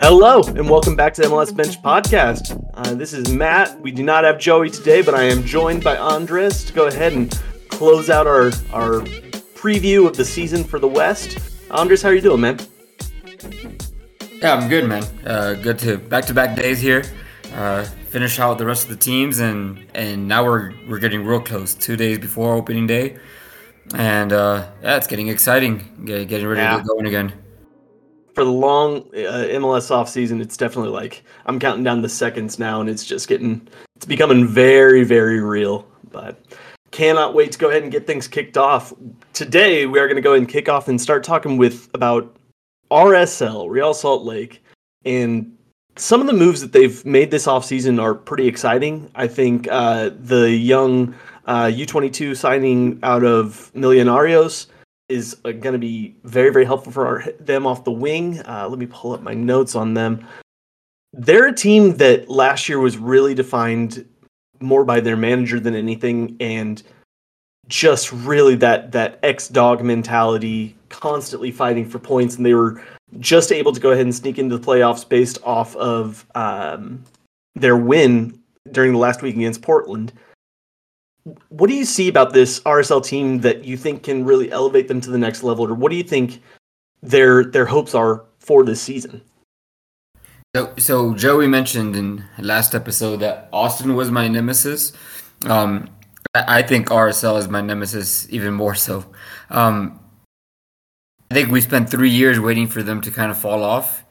Hello, and welcome back to the MLS Bench Podcast. Uh, this is Matt. We do not have Joey today, but I am joined by Andres to go ahead and close out our, our preview of the season for the West. Andres, how are you doing, man? Yeah, I'm good, man. Uh, good to back-to-back days here. Uh, finish out the rest of the teams, and and now we're we're getting real close. Two days before opening day, and uh, yeah, it's getting exciting. Get, getting ready yeah. to get going again for the long uh, MLS off season, it's definitely like I'm counting down the seconds now, and it's just getting it's becoming very very real. But cannot wait to go ahead and get things kicked off. Today we are going to go ahead and kick off and start talking with about RSL Real Salt Lake and some of the moves that they've made this offseason are pretty exciting. I think uh, the young uh, U22 signing out of Millonarios is uh, going to be very, very helpful for our, them off the wing. Uh, let me pull up my notes on them. They're a team that last year was really defined more by their manager than anything, and just really that that ex dog mentality, constantly fighting for points, and they were just able to go ahead and sneak into the playoffs based off of um, their win during the last week against Portland what do you see about this RSL team that you think can really elevate them to the next level, or what do you think their their hopes are for this season? So, so Joey mentioned in last episode that Austin was my nemesis. Um, I think RSL is my nemesis even more so. Um, I think we spent three years waiting for them to kind of fall off,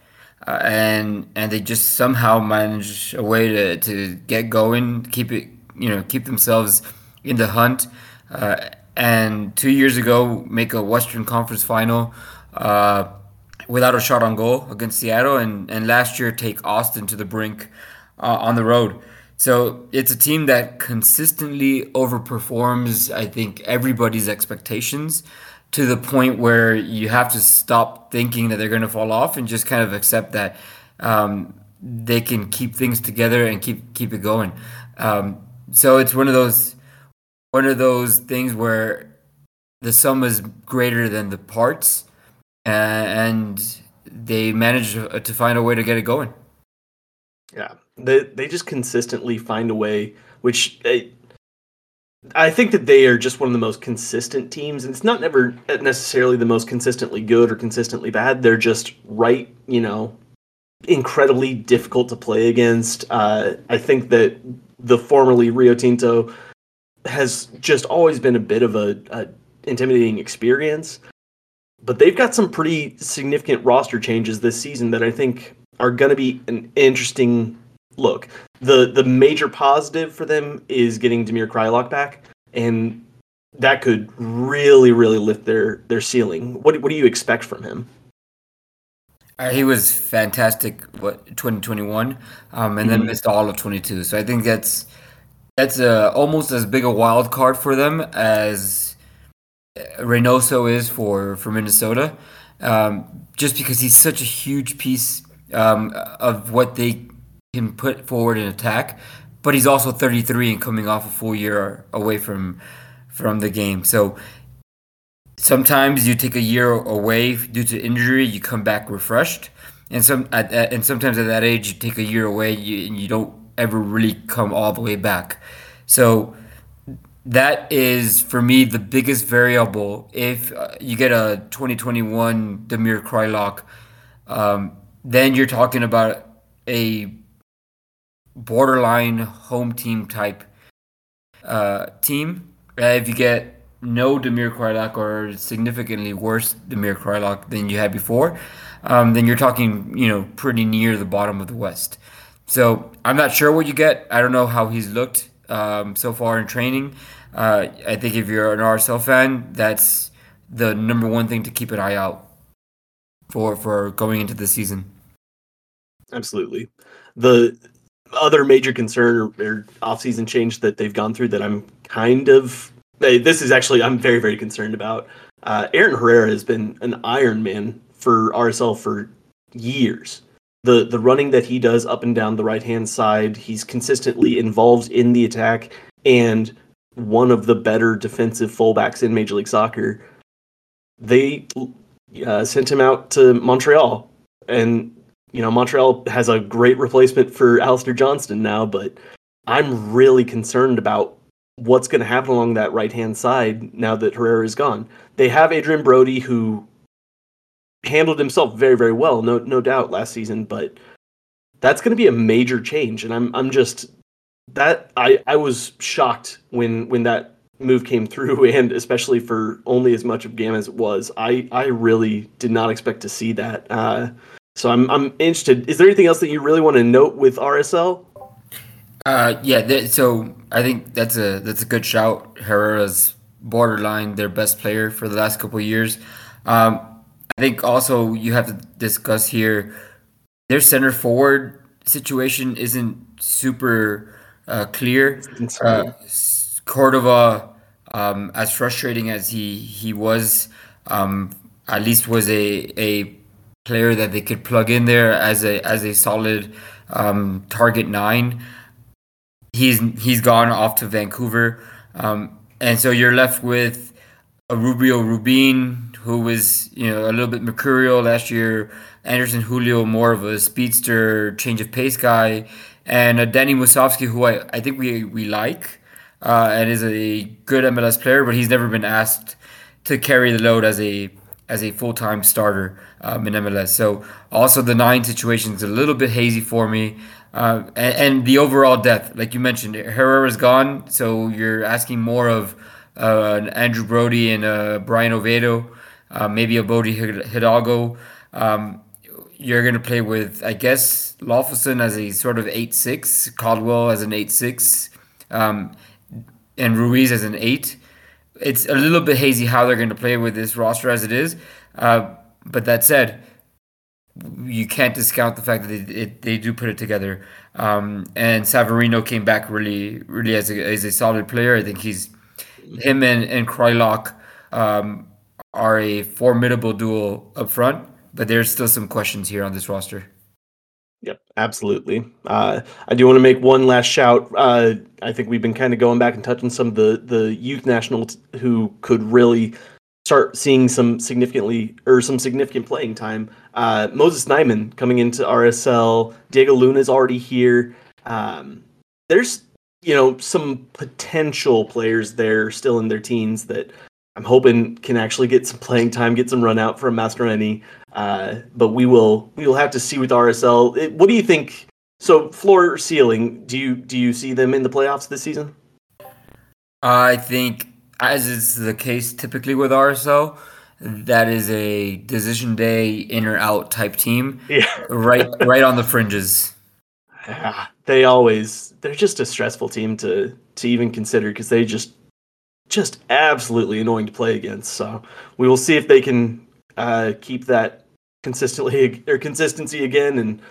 uh, and and they just somehow managed a way to to get going, keep it, you know, keep themselves in the hunt. Uh, and two years ago, make a Western Conference final uh, without a shot on goal against Seattle, and, and last year take Austin to the brink uh, on the road. So it's a team that consistently overperforms, I think, everybody's expectations to the point where you have to stop thinking that they're going to fall off and just kind of accept that um, they can keep things together and keep keep it going. Um, so it's one of those one of those things where the sum is greater than the parts, and they manage to find a way to get it going. Yeah, they they just consistently find a way, which they, I think that they are just one of the most consistent teams, and it's not never necessarily the most consistently good or consistently bad. They're just right, you know, incredibly difficult to play against. Uh, I think that the formerly Rio Tinto has just always been a bit of a, a intimidating experience. But they've got some pretty significant roster changes this season that I think are going to be an interesting look. The the major positive for them is getting Damir Kreilach back, and that could really really lift their their ceiling. What what do you expect from him? Uh, he was fantastic. What 2021, um, and then mm-hmm. missed all of 22. So I think that's that's uh, almost as big a wild card for them as Reynoso is for for Minnesota, um, just because he's such a huge piece um, of what they can put forward an attack. But he's also 33 and coming off a full year away from from the game. So sometimes you take a year away due to injury, you come back refreshed, and some at, at, and sometimes at that age you take a year away you, and you don't ever really come all the way back. So that is for me the biggest variable. If uh, you get a 2021 Damir Kreilach, um, then you're talking about a borderline home team type uh, team. Uh, if you get no Damir Kreilach or significantly worse Damir Kreilach than you had before, um, then you're talking, you know, pretty near the bottom of the West. So I'm not sure what you get. I don't know how he's looked um, so far in training. Uh, I think if you're an RSL fan, that's the number one thing to keep an eye out for for going into the season. Absolutely. The other major concern or, or off-season change that they've gone through that I'm kind of this is actually I'm very very concerned about. Uh, Aaron Herrera has been an Iron Man for RSL for years the the running that he does up and down the right hand side. He's consistently involved in the attack, and one of the better defensive fullbacks in Major League Soccer. They uh, sent him out to Montreal, and you know Montreal has a great replacement for Alistair Johnston now, but I'm really concerned about what's going to happen along that right hand side now that Herrera is gone. They have Andrew Brody who handled himself very very well, no no doubt last season, but that's going to be a major change, and I'm I'm just that I I was shocked when when that move came through, and especially for only as much of game as it was. I I really did not expect to see that. Uh, so I'm I'm interested. Is there anything else that you really want to note with RSL? Uh, yeah. Th- so I think that's a that's a good shout. Herrera's borderline their best player for the last couple years. Um, I think also you have to discuss here their center forward situation isn't super uh, clear. Uh, Cordova, um, as frustrating as he he was, um, at least was a a player that they could plug in there as a as a solid um, target nine. He's he's gone off to Vancouver, um, and so you're left with a Rubio Rubin who was you know a little bit mercurial last year. Anderson Julio more of a speedster, change of pace guy, and uh, Danny Musovski, who I, I think we we like uh, and is a good MLS player, but he's never been asked to carry the load as a as a full time starter um, in MLS. So also the nine situation is a little bit hazy for me. Uh, and, and, the overall depth, like you mentioned, Herrera's gone, so you're asking more of uh, Andrew Brody and uh, Bryan Oviedo, uh, maybe a Bode Hidalgo. Um, you're going to play with, I guess, Löffelsiefen as a sort of 8 6, Caldwell as an 8 6, um, and Ruiz as an 8. It's a little bit hazy how they're going to play with this roster as it is. Uh, but that said, you can't discount the fact that they, it, they do put it together. Um, and Savarino came back really, really as a, as a solid player. I think he's him and and Kreilach um, are a formidable duo up front but there's still some questions here on this roster. Yep, absolutely. Uh, I do want to make one last shout. Uh, I think we've been kind of going back and touching some of the the youth nationals who could really start seeing some significantly or some significant playing time. Uh, Moses Nyeman coming into RSL. Diego Luna is already here. Um, there's you know some potential players there still in their teens that I'm hoping can actually get some playing time, get some run out from Mastroeni. Uh, but we will we will have to see with RSL. It, what do you think? So floor or ceiling, do you do you see them in the playoffs this season? I think, as is the case typically with RSL, that is a decision day in or out type team. Yeah, right, right on the fringes. Yeah, they always they're just a stressful team to to even consider because they just just absolutely annoying to play against. So we will see if they can uh, keep that consistently or consistency again, and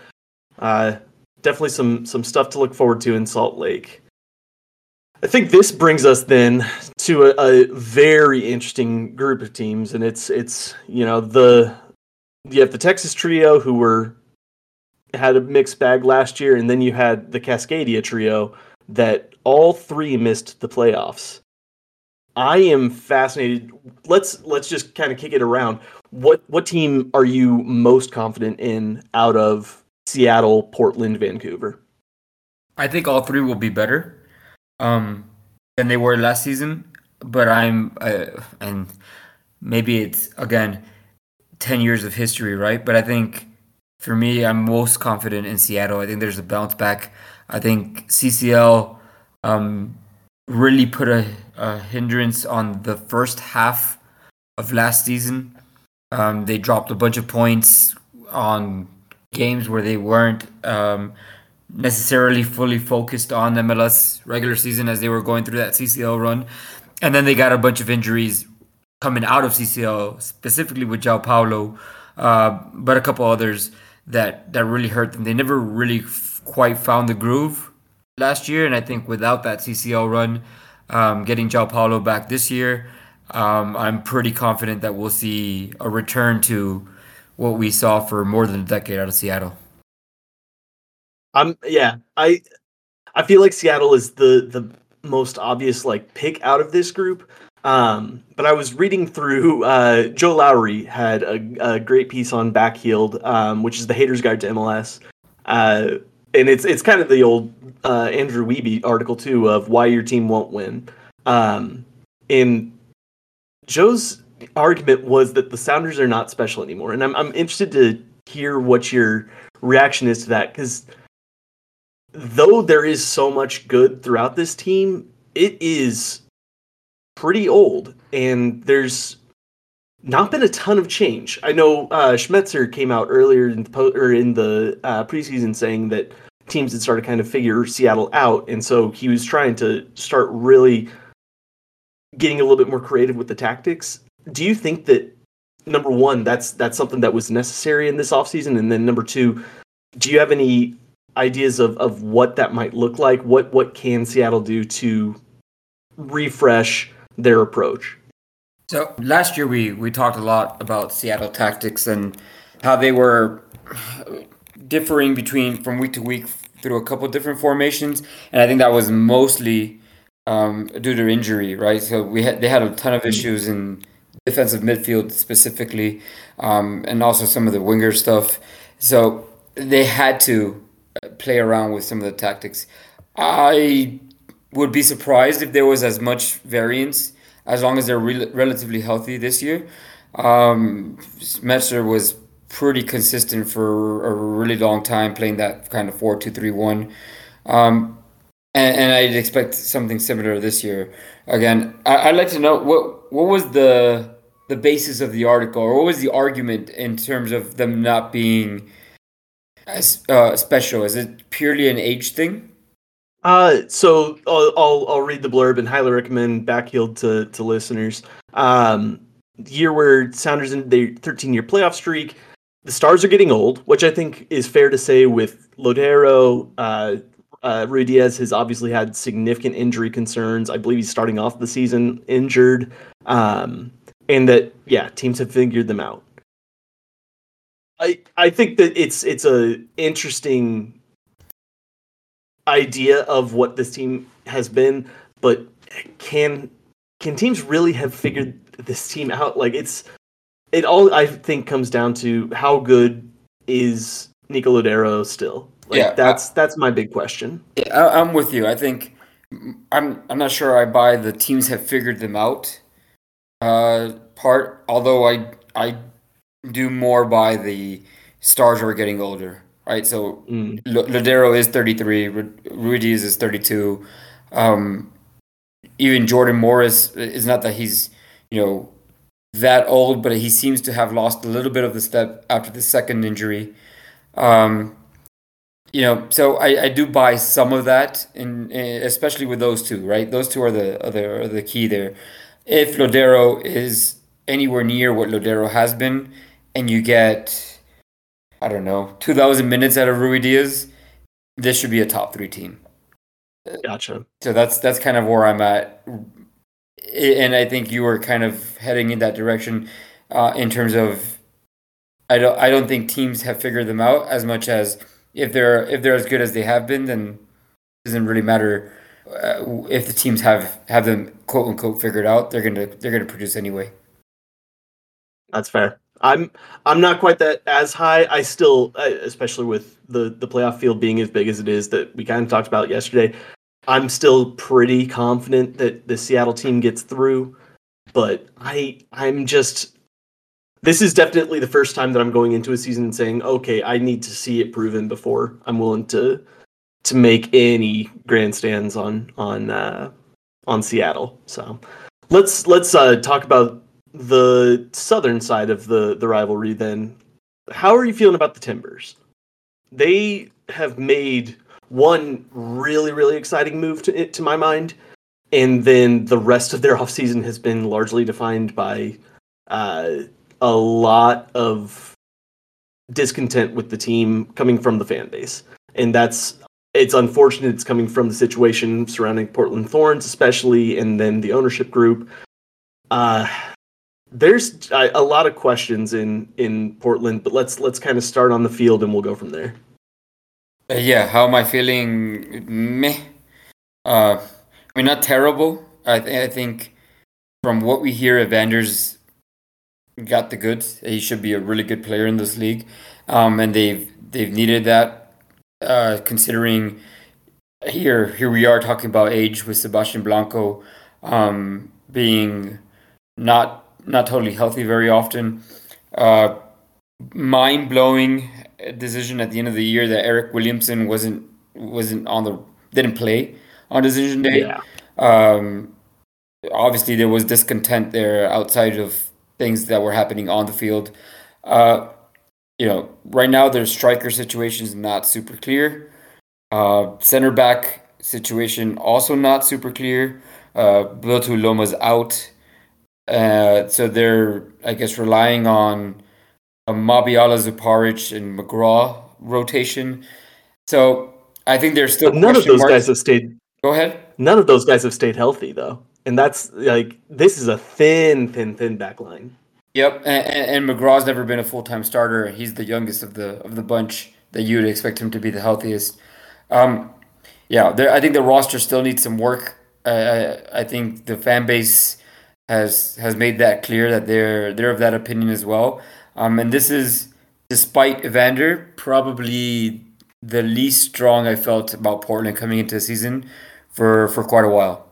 uh, definitely some some stuff to look forward to in Salt Lake. I think this brings us then to a, a very interesting group of teams, and it's it's you know the you have the Texas trio who were had a mixed bag last year, and then you had the Cascadia trio that all three missed the playoffs. I am fascinated. Let's let's just kind of kick it around. What what team are you most confident in out of Seattle, Portland, Vancouver? I think all three will be better um, than they were last season. But I'm uh, and maybe it's again ten years of history, right? But I think for me, I'm most confident in Seattle. I think there's a bounce back. I think CCL um, really put a, a, hindrance on the first half of last season. Um, they dropped a bunch of points on games where they weren't um, necessarily fully focused on MLS regular season as they were going through that CCL run. And then they got a bunch of injuries coming out of CCL, specifically with João Paulo, uh, but a couple others that, that really hurt them. They never really f- quite found the groove last year, and I think without that CCL run, um, getting João Paulo back this year, um, I'm pretty confident that we'll see a return to what we saw for more than a decade out of Seattle. Um, yeah, I I feel like Seattle is the the most obvious like pick out of this group. Um, but I was reading through. Uh, Joe Lowery had a, a great piece on Backheeled, um, which is the Haters Guide to MLS, uh, and it's it's kind of the old uh, Andrew Wiebe article too of why your team won't win. Um, Joe's argument was that the Sounders are not special anymore, and I'm I'm interested to hear what your reaction is to that because though there is so much good throughout this team, it is pretty old, and there's not been a ton of change. I know uh, Schmetzer came out earlier in the po- or in the uh, preseason saying that teams had started kind of figure Seattle out, and so he was trying to start really getting a little bit more creative with the tactics. Do you think that number one, that's that's something that was necessary in this offseason? And then number two, do you have any ideas of, of what that might look like? What what can Seattle do to refresh their approach? So last year we we talked a lot about Seattle tactics and how they were differing between from week to week through a couple different formations, and I think that was mostly um, due to injury, right? So we had they had a ton of issues in defensive midfield specifically, um, and also some of the winger stuff. So they had to play around with some of the tactics. I would be surprised if there was as much variance as long as they're re- relatively healthy this year. Um, was pretty consistent for a really long time playing that kind of 4 2 3 1. Um, and, and, I'd expect something similar this year. Again, I, would like to know what what was the the basis of the article, or what was the argument in terms of them not being uh, special? Is it purely an age thing? Uh, so I'll, I'll, I'll read the blurb and highly recommend Backheeled to to listeners. Um, year where Sounders in their 13 year playoff streak, the stars are getting old, which I think is fair to say with Lodeiro. Uh, uh, Ruidíaz has obviously had significant injury concerns. I believe he's starting off the season injured, um, and that yeah, teams have figured them out. I I think that it's it's a interesting idea of what this team has been, but can can teams really have figured this team out? Like it's it all I think comes down to how good is Nico Lodeiro still. Like yeah, that's I, that's my big question. Yeah, I, I'm with you. I think I'm I'm not sure I buy the teams have figured them out uh, part. Although I I do more buy the stars are getting older, right? So mm. Lodeiro is 33, Ruidíaz is 32. Um, even Jordan Morris is not that he's you know that old, but he seems to have lost a little bit of the step after the second injury. Um, you know, so I, I do buy some of that, in, in especially with those two, right? Those two are the are the, are the key there. If Lodeiro is anywhere near what Lodeiro has been, and you get, I don't know, 2,000 minutes out of Ruidíaz, this should be a top three team. Gotcha. So that's that's kind of where I'm at, and I think you were kind of heading in that direction uh, in terms of. I don't. I don't think teams have figured them out as much as if they're if they're as good as they have been, then it doesn't really matter uh, if the teams have have them quote unquote figured out. They're gonna they're gonna produce anyway. That's fair. I'm I'm not quite that as high. I still, especially with the the playoff field being as big as it is that we kind of talked about yesterday. I'm still pretty confident that the Seattle team gets through, but I I'm just this is definitely the first time that I'm going into a season saying, okay, I need to see it proven before I'm willing to to make any grandstands on on uh, on Seattle. So let's let's uh, talk about the southern side of the the rivalry then how are you feeling about the timbers they have made one really really exciting move to to my mind and then the rest of their offseason has been largely defined by uh, a lot of discontent with the team coming from the fan base and that's it's unfortunate it's coming from the situation surrounding portland thorns especially and then the ownership group uh, there's a, lot of questions in in Portland, but let's let's kind of start on the field and we'll go from there. Uh, yeah, how am I feeling? Meh. Uh, I mean, not terrible. I, th- I think from what we hear, Evander's got the goods. He should be a really good player in this league, um, and they've they've needed that. Uh, considering here here we are talking about age with Sebastian Blanco um, being not not totally healthy very often. Uh, mind blowing decision at the end of the year that Eric Williamson wasn't wasn't on the didn't play on decision day. Yeah. Um, obviously, there was discontent there outside of things that were happening on the field. Uh, you know, right now their striker situation is not super clear. Uh, center back situation also not super clear. Uh, Bill Tuiloma's out, uh, so they're I guess relying on a Mabiala Zuparic and McGraw rotation. So I think there's still But none of those marks. guys have stayed. Go ahead. None of those guys have stayed healthy though, and that's like this is a thin, thin, thin back line. Yep, and, and McGraw's never been a full time starter. He's the youngest of the of the bunch that you would expect him to be the healthiest. Um, yeah, I think the roster still needs some work. Uh, I, I think the fan base has has made that clear that they're they're of that opinion as well. Um, and this is despite Evander probably the least strong I felt about Portland coming into the season for for quite a while.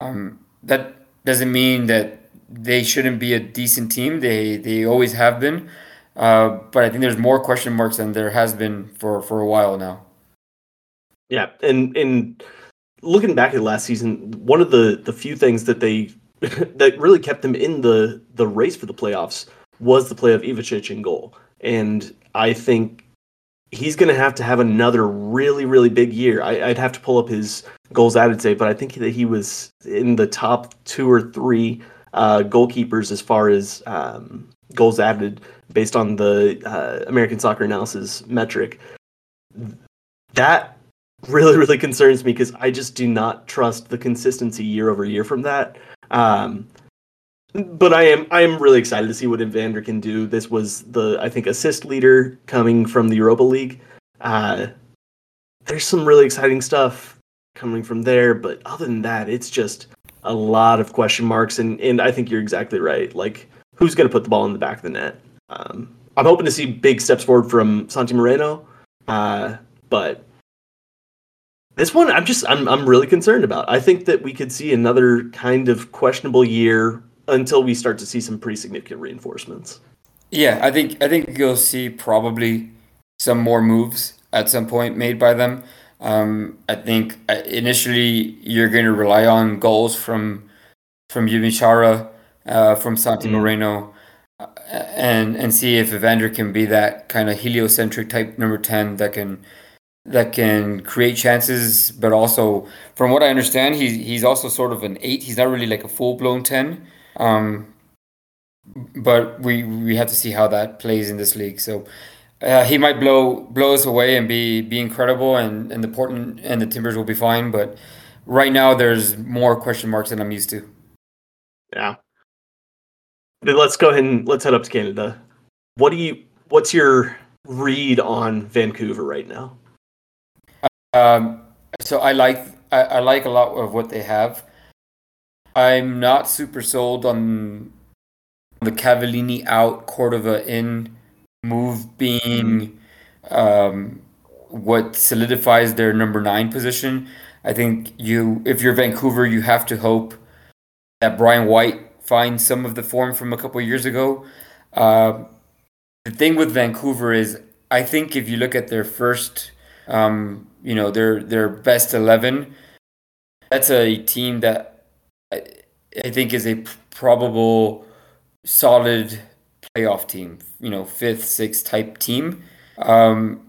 Um, that doesn't mean that they shouldn't be a decent team. They they always have been, uh, but I think there's more question marks than there has been for for a while now. Yeah, and and looking back at last season, one of the the few things that they that really kept them in the the race for the playoffs was the play of Ivacic in goal, and I think he's going to have to have another really really big year. I, I'd have to pull up his goals added say, but I think that he was in the top two or three uh, goalkeepers as far as um, goals added based on the uh, American Soccer Analysis metric. That really really concerns me because I just do not trust the consistency year over year from that. Um, but I am I am really excited to see what Evander can do. This was the I think assist leader coming from the Europa League. Uh, there's some really exciting stuff coming from there, but other than that, it's just a lot of question marks. And and I think you're exactly right. Like who's going to put the ball in the back of the net? Um, I'm hoping to see big steps forward from Santi Moreno, uh, but this one I'm just I'm I'm really concerned about. I think that we could see another kind of questionable year until we start to see some pretty significant reinforcements. Yeah, I think I think you'll see probably some more moves at some point made by them. Um, I think uh, initially you're going to rely on goals from from Yimmi Chara, uh, from Santi Mm. Moreno, uh, and and see if Evander can be that kind of heliocentric type number ten that can that can create chances, but also from what I understand, he's he's also sort of an eight. He's not really like a full blown ten. Um, but we we have to see how that plays in this league. So uh, he might blow blow us away and be be incredible, and and the Portland and the Timbers will be fine. But right now, there's more question marks than I'm used to. Yeah. But let's go ahead and let's head up to Canada. What do you what's your read on Vancouver right now? Um, so I like I, I like a lot of what they have. I'm not super sold on the Cavallini out, Cordova in move being um, what solidifies their number nine position. I think you, if you're Vancouver, you have to hope that Brian White finds some of the form from a couple years ago. Uh, the thing with Vancouver is, I think if you look at their first, um, you know, their their best eleven, that's a team that I, I think is a probable solid playoff team. You know, fifth, sixth type team. Um,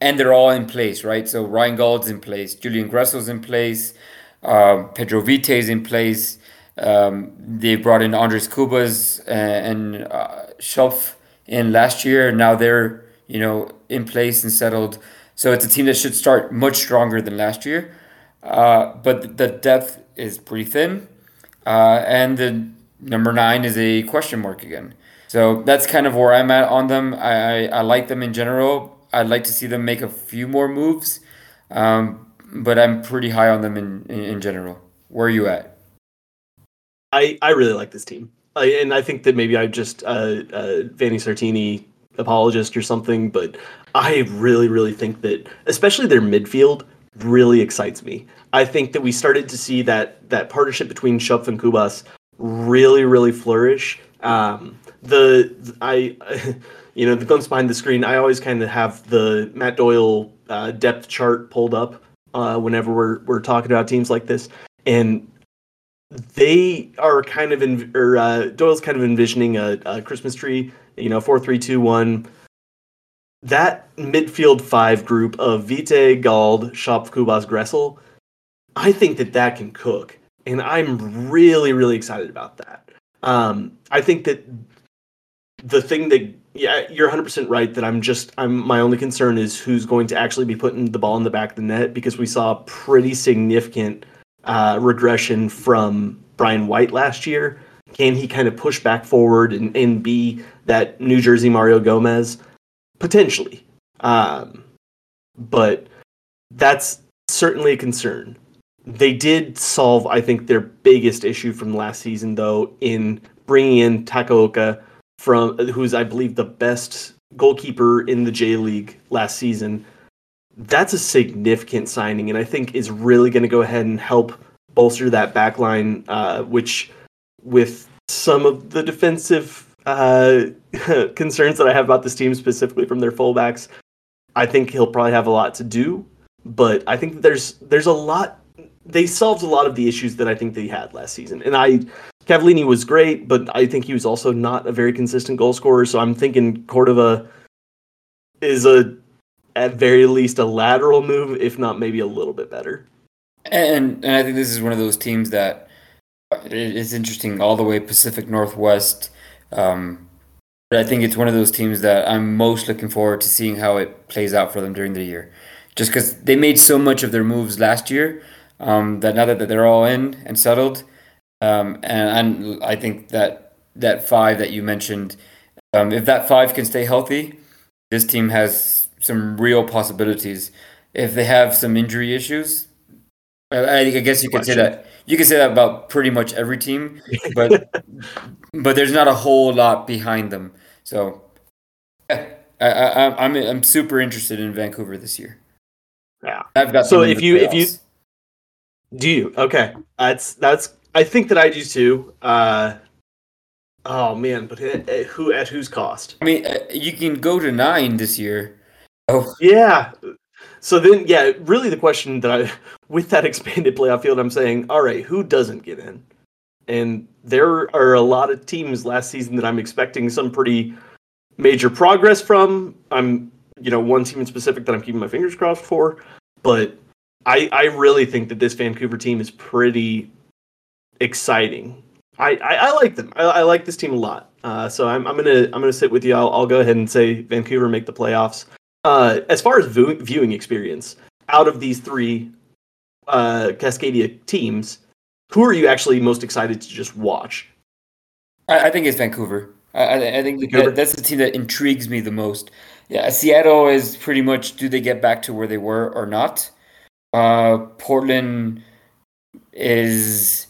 and they're all in place, right? So Ryan Gauld's in place, Julian Gressel's in place, um, Pedro Vite's in place. Um, they brought in Andres Cubas and, and uh, Schopf in last year. Now they're you know in place and settled. So it's a team that should start much stronger than last year. Uh, but the depth is pretty thin, uh, and the number nine is a question mark again. So that's kind of where I'm at on them. I, I, I like them in general. I'd like to see them make a few more moves, um, but I'm pretty high on them in, in, in general. Where are you at? I I really like this team, I, and I think that maybe I'm just a, a Vanni Sartini apologist or something, but I really really think that especially their midfield really excites me. I think that we started to see that that partnership between Schöpf and Cubas really really flourish. Um, the I you know the glimpse behind the screen. I always kind of have the Matt Doyle uh, depth chart pulled up uh, whenever we're we're talking about teams like this, and they are kind of in or uh, Doyle's kind of envisioning a, a Christmas tree. You know, four three two one. That midfield five group of Vite, Gauld, Schöpf, Cubas, Gressel. I think that that can cook, and I'm really really excited about that. Um, I think that the thing that yeah, you're 100% right that I'm just I'm my only concern is who's going to actually be putting the ball in the back of the net because we saw pretty significant uh, regression from Brian White last year. Can he kind of push back forward and, and be that New Jersey Mario Gomez? Potentially. Um, but that's certainly a concern. They did solve, I think, their biggest issue from last season, though, in bringing in Takaoka from who's I believe the best goalkeeper in the J League last season. That's a significant signing, and I think is really going to go ahead and help bolster that back line, uh, which with some of the defensive uh, concerns that I have about this team, specifically from their fullbacks, I think he'll probably have a lot to do. But I think there's there's a lot. They solved a lot of the issues that I think they had last season, and I Cavallini was great, but I think he was also not a very consistent goal scorer. So I'm thinking Cordova is a at very least a lateral move, if not maybe a little bit better. And and I think this is one of those teams that it's interesting all the way Pacific Northwest. Um, but I think it's one of those teams that I'm most looking forward to seeing how it plays out for them during the year. Just because they made so much of their moves last year um, that now that they're all in and settled, um, and, and I think that that five that you mentioned, um, if that five can stay healthy, this team has some real possibilities. If they have some injury issues, I, I guess you could say that you can say that about pretty much every team, but but there's not a whole lot behind them. So yeah, I, I, I'm I'm super interested in Vancouver this year. Yeah, I've got so if you playoffs. if you do you okay that's that's I think that I do too. Uh, oh man, but at, who at whose cost? I mean, uh, you can go to nine this year. Oh yeah. So then, yeah, really the question that I, with that expanded playoff field, I'm saying, all right, who doesn't get in? And there are a lot of teams last season that I'm expecting some pretty major progress from. I'm, you know, one team in specific that I'm keeping my fingers crossed for, but I, I really think that this Vancouver team is pretty exciting. I, I, I like them. I, I, like this team a lot. Uh, so I'm, I'm gonna I'm gonna sit with you. I'll, I'll go ahead and say Vancouver make the playoffs. Uh, as far as view, viewing experience, out of these three uh, Cascadia teams, who are you actually most excited to just watch? I, I think it's Vancouver. I, I think Vancouver. that's the team that intrigues me the most. Yeah, Seattle is pretty much do they get back to where they were or not? Uh, Portland is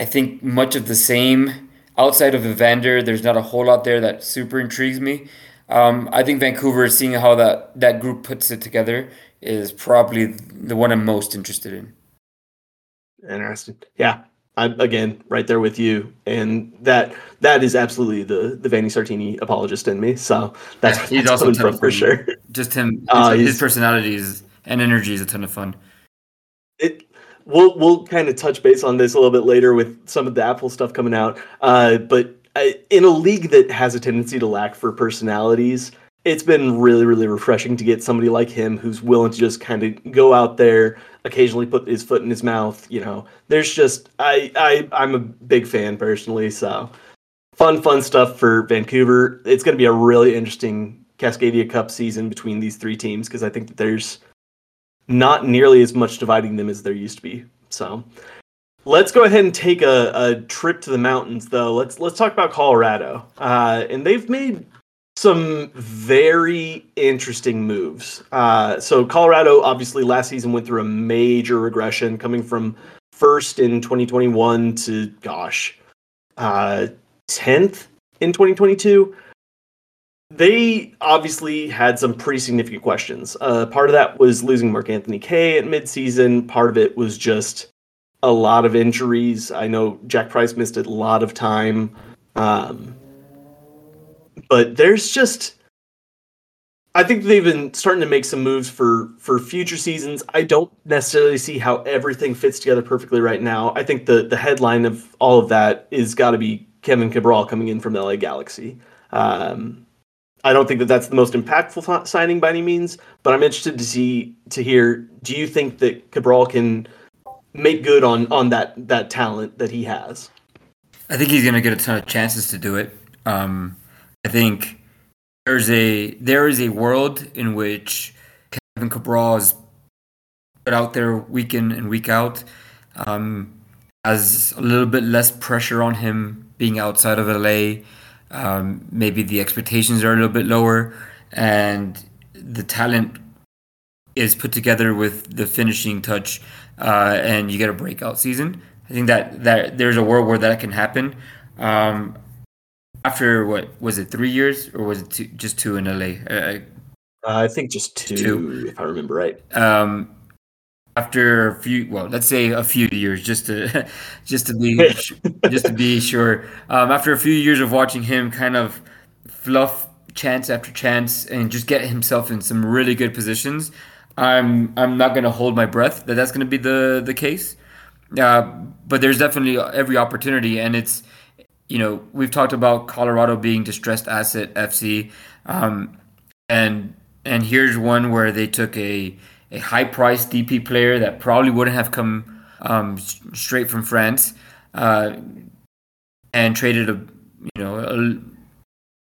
I think much of the same. Outside of Evander, there's not a whole lot there that super intrigues me. Um, I think Vancouver, seeing how that, that group puts it together, is probably the one I'm most interested in. Interesting. Yeah, I'm again right there with you, and that that is absolutely the the Vanni Sartini apologist in me. So that's yeah, he's that's also from for sure. Just him, uh, his personality is, and energy is a ton of fun. It we'll we'll kind of touch base on this a little bit later with some of the Apple stuff coming out. Uh, but in a league that has a tendency to lack for personalities, it's been really really refreshing to get somebody like him who's willing to just kind of go out there, occasionally put his foot in his mouth. You know, there's just I I I'm a big fan personally, so fun fun stuff for Vancouver. It's going to be a really interesting Cascadia Cup season between these three teams because I think that there's not nearly as much dividing them as there used to be. So let's go ahead and take a, a trip to the mountains, though. Let's let's talk about Colorado, uh, and they've made some very interesting moves. Uh, so Colorado, obviously, last season went through a major regression, coming from first in 2021 to gosh, uh, 10th in 2022. They obviously had some pretty significant questions. Uh, part of that was losing Mark Anthony Kaye at midseason. Part of it was just a lot of injuries. I know Jack Price missed a lot of time. Um, but there's just I think they've been starting to make some moves for for future seasons. I don't necessarily see how everything fits together perfectly right now. I think the the headline of all of that is got to be Kevin Cabral coming in from the LA Galaxy. Um, I don't think that that's the most impactful signing by any means, but I'm interested to see to hear. Do you think that Cabral can make good on on that that talent that he has? I think he's going to get a ton of chances to do it. Um, I think there's a there is a world in which Kevin Cabral is put out there week in and week out, um, has a little bit less pressure on him being outside of LA. Um, maybe the expectations are a little bit lower, and the talent is put together with the finishing touch, uh, and you get a breakout season. I think that that there's a world where that can happen. Um, after what was it three years or was it two, just two in LA? Uh, I think just two, two, if I remember right. Um, after a few, well, let's say a few years, just to just to be just to be sure. Um, after a few years of watching him kind of fluff chance after chance and just get himself in some really good positions, I'm I'm not gonna hold my breath that that's gonna be the the case. Uh, but there's definitely every opportunity, and it's you know we've talked about Colorado being distressed asset FC, um, and and here's one where they took a a high priced DP player that probably wouldn't have come um, straight from France, uh, and traded a you know a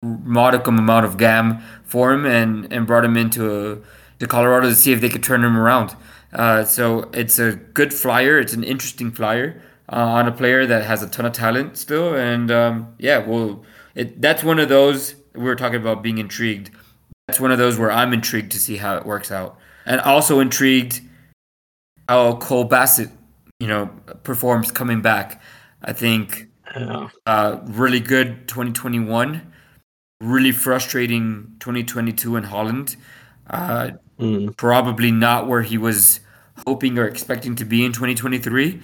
modicum amount of GAM for him and and brought him into a, to Colorado to see if they could turn him around. Uh, so it's a good flyer. It's an interesting flyer uh, on a player that has a ton of talent still. And um, yeah, well, it, that's one of those we were talking about being intrigued. That's one of those where I'm intrigued to see how it works out, and also intrigued how Cole Bassett, you know, performs coming back. I think uh, really good 2021, really frustrating 2022 in Holland. Uh, mm. Probably not where he was hoping or expecting to be in 2023.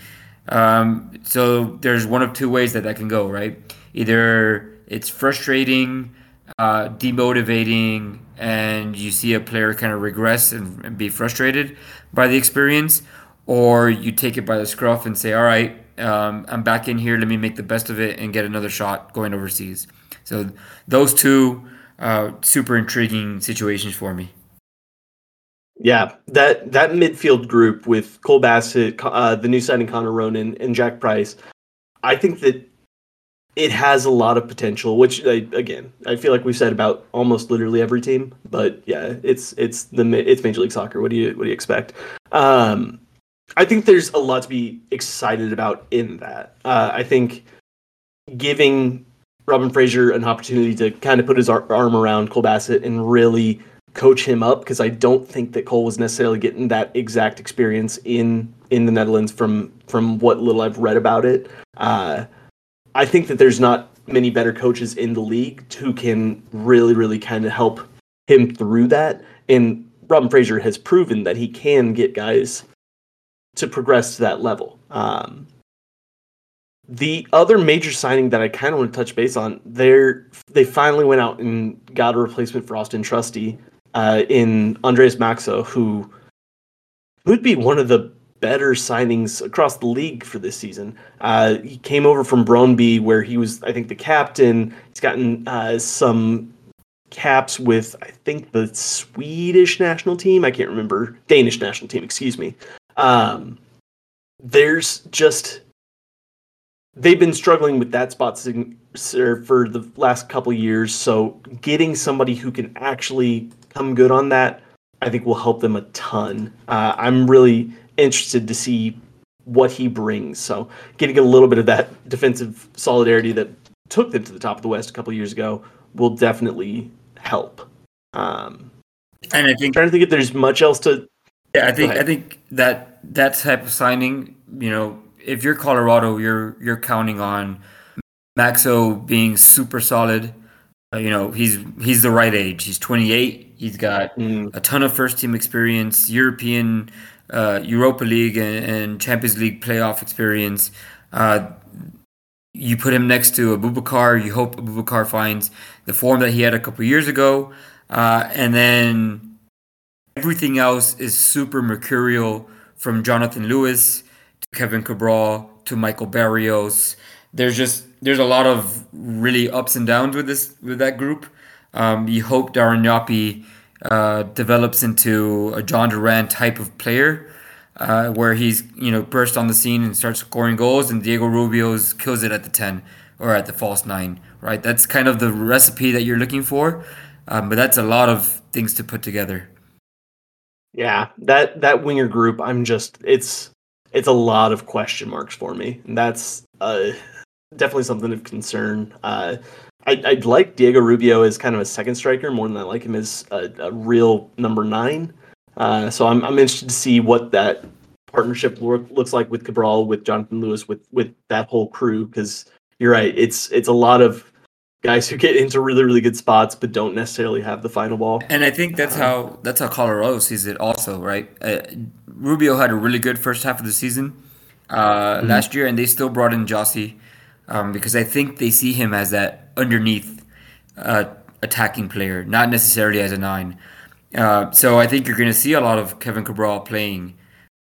Um, so there's one of two ways that that can go, right? Either it's frustrating, uh, demotivating, and you see a player kind of regress and, and, be frustrated by the experience, or you take it by the scruff and say, all right, um, I'm back in here. Let me make the best of it and get another shot going overseas. So those two uh, super intriguing situations for me. Yeah, that that midfield group with Cole Bassett, uh, the new signing Connor Ronan, and Jack Price, I think that it has a lot of potential. Which I, again, I feel like we've said about almost literally every team. But yeah, it's it's the it's Major League Soccer. What do you what do you expect? Um, I think there's a lot to be excited about in that. Uh, I think giving Robin Fraser an opportunity to kind of put his arm around Cole Bassett and really coach him up because I don't think that Cole was necessarily getting that exact experience in in the Netherlands from from what little I've read about it. Uh, I think that there's not many better coaches in the league who can really really kind of help him through that. And Robin Fraser has proven that he can get guys to progress to that level. Um, the other major signing that I kind of want to touch base on, they they finally went out and got a replacement for Auston Trusty uh, in Andreas Maxsø, who would be one of the better signings across the league for this season. Uh, he came over from Brøndby, where he was, I think, the captain. He's gotten uh, some caps with, I think, the Swedish national team. I can't remember. Danish national team, excuse me. Um, there's just they've been struggling with that spot for the last couple years. So getting somebody who can actually come good on that, I think will help them a ton. Uh, I'm really interested to see what he brings. So getting a little bit of that defensive solidarity that took them to the top of the West a couple years ago will definitely help. Um, and I think I'm trying to think if there's much else to. Yeah, I think I think that that type of signing, you know, if you're Colorado, you're you're counting on Maxsø being super solid. Uh, you know, he's he's the right age. He's 28. He's got Mm. a ton of first team experience, European, uh, Europa League, and, and Champions League playoff experience. Uh, you put him next to Abubakar. You hope Abubakar finds the form that he had a couple years ago, uh, and then everything else is super mercurial from Jonathan Lewis Kevin Cabral to Michael Barrios. There's just there's a lot of really ups and downs with this with that group. Um, you hope Darren Yapi uh, develops into a Jhon Durán type of player, uh, where he's you know burst on the scene and starts scoring goals, and Diego Rubio's kills it at the ten or at the false nine. Right, that's kind of the recipe that you're looking for, um, but that's a lot of things to put together. Yeah, that that winger group, I'm just it's it's a lot of question marks for me. And that's uh, definitely something of concern. Uh, I, I'd like Diego Rubio as kind of a second striker more than I like him as a, a real number nine. Uh, so I'm I'm interested to see what that partnership look, looks like with Cabral, with Jonathan Lewis, with with that whole crew. Because you're right, it's it's a lot of guys who get into really really good spots but don't necessarily have the final ball. And I think that's how that's how Colorado sees it also, right? Uh, Rubio had a really good first half of the season uh, last year, and they still brought in Jossie um, because I think they see him as that underneath uh, attacking player, not necessarily as a nine. Uh, so I think you're going to see a lot of Kevin Cabral playing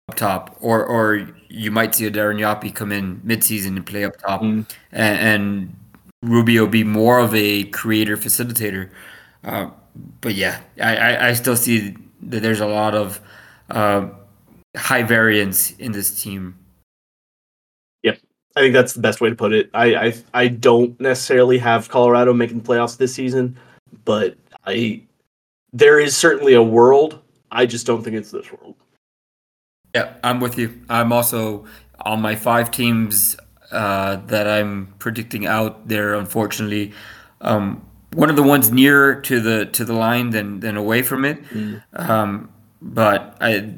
up top, or or you might see a Darren Yapi come in midseason and play up top, Mm. and, and Rubio be more of a creator facilitator. Uh, but yeah, I, I, I still see that there's a lot of uh, high variance in this team. Yep. I think that's the best way to put it. I, I I don't necessarily have Colorado making the playoffs this season, but I there is certainly a world. I just don't think it's this world. Yeah, I'm with you. I'm also on my five teams uh, that I'm predicting out there. Unfortunately, um, one of the ones nearer to the to the line than than away from it. Um, but I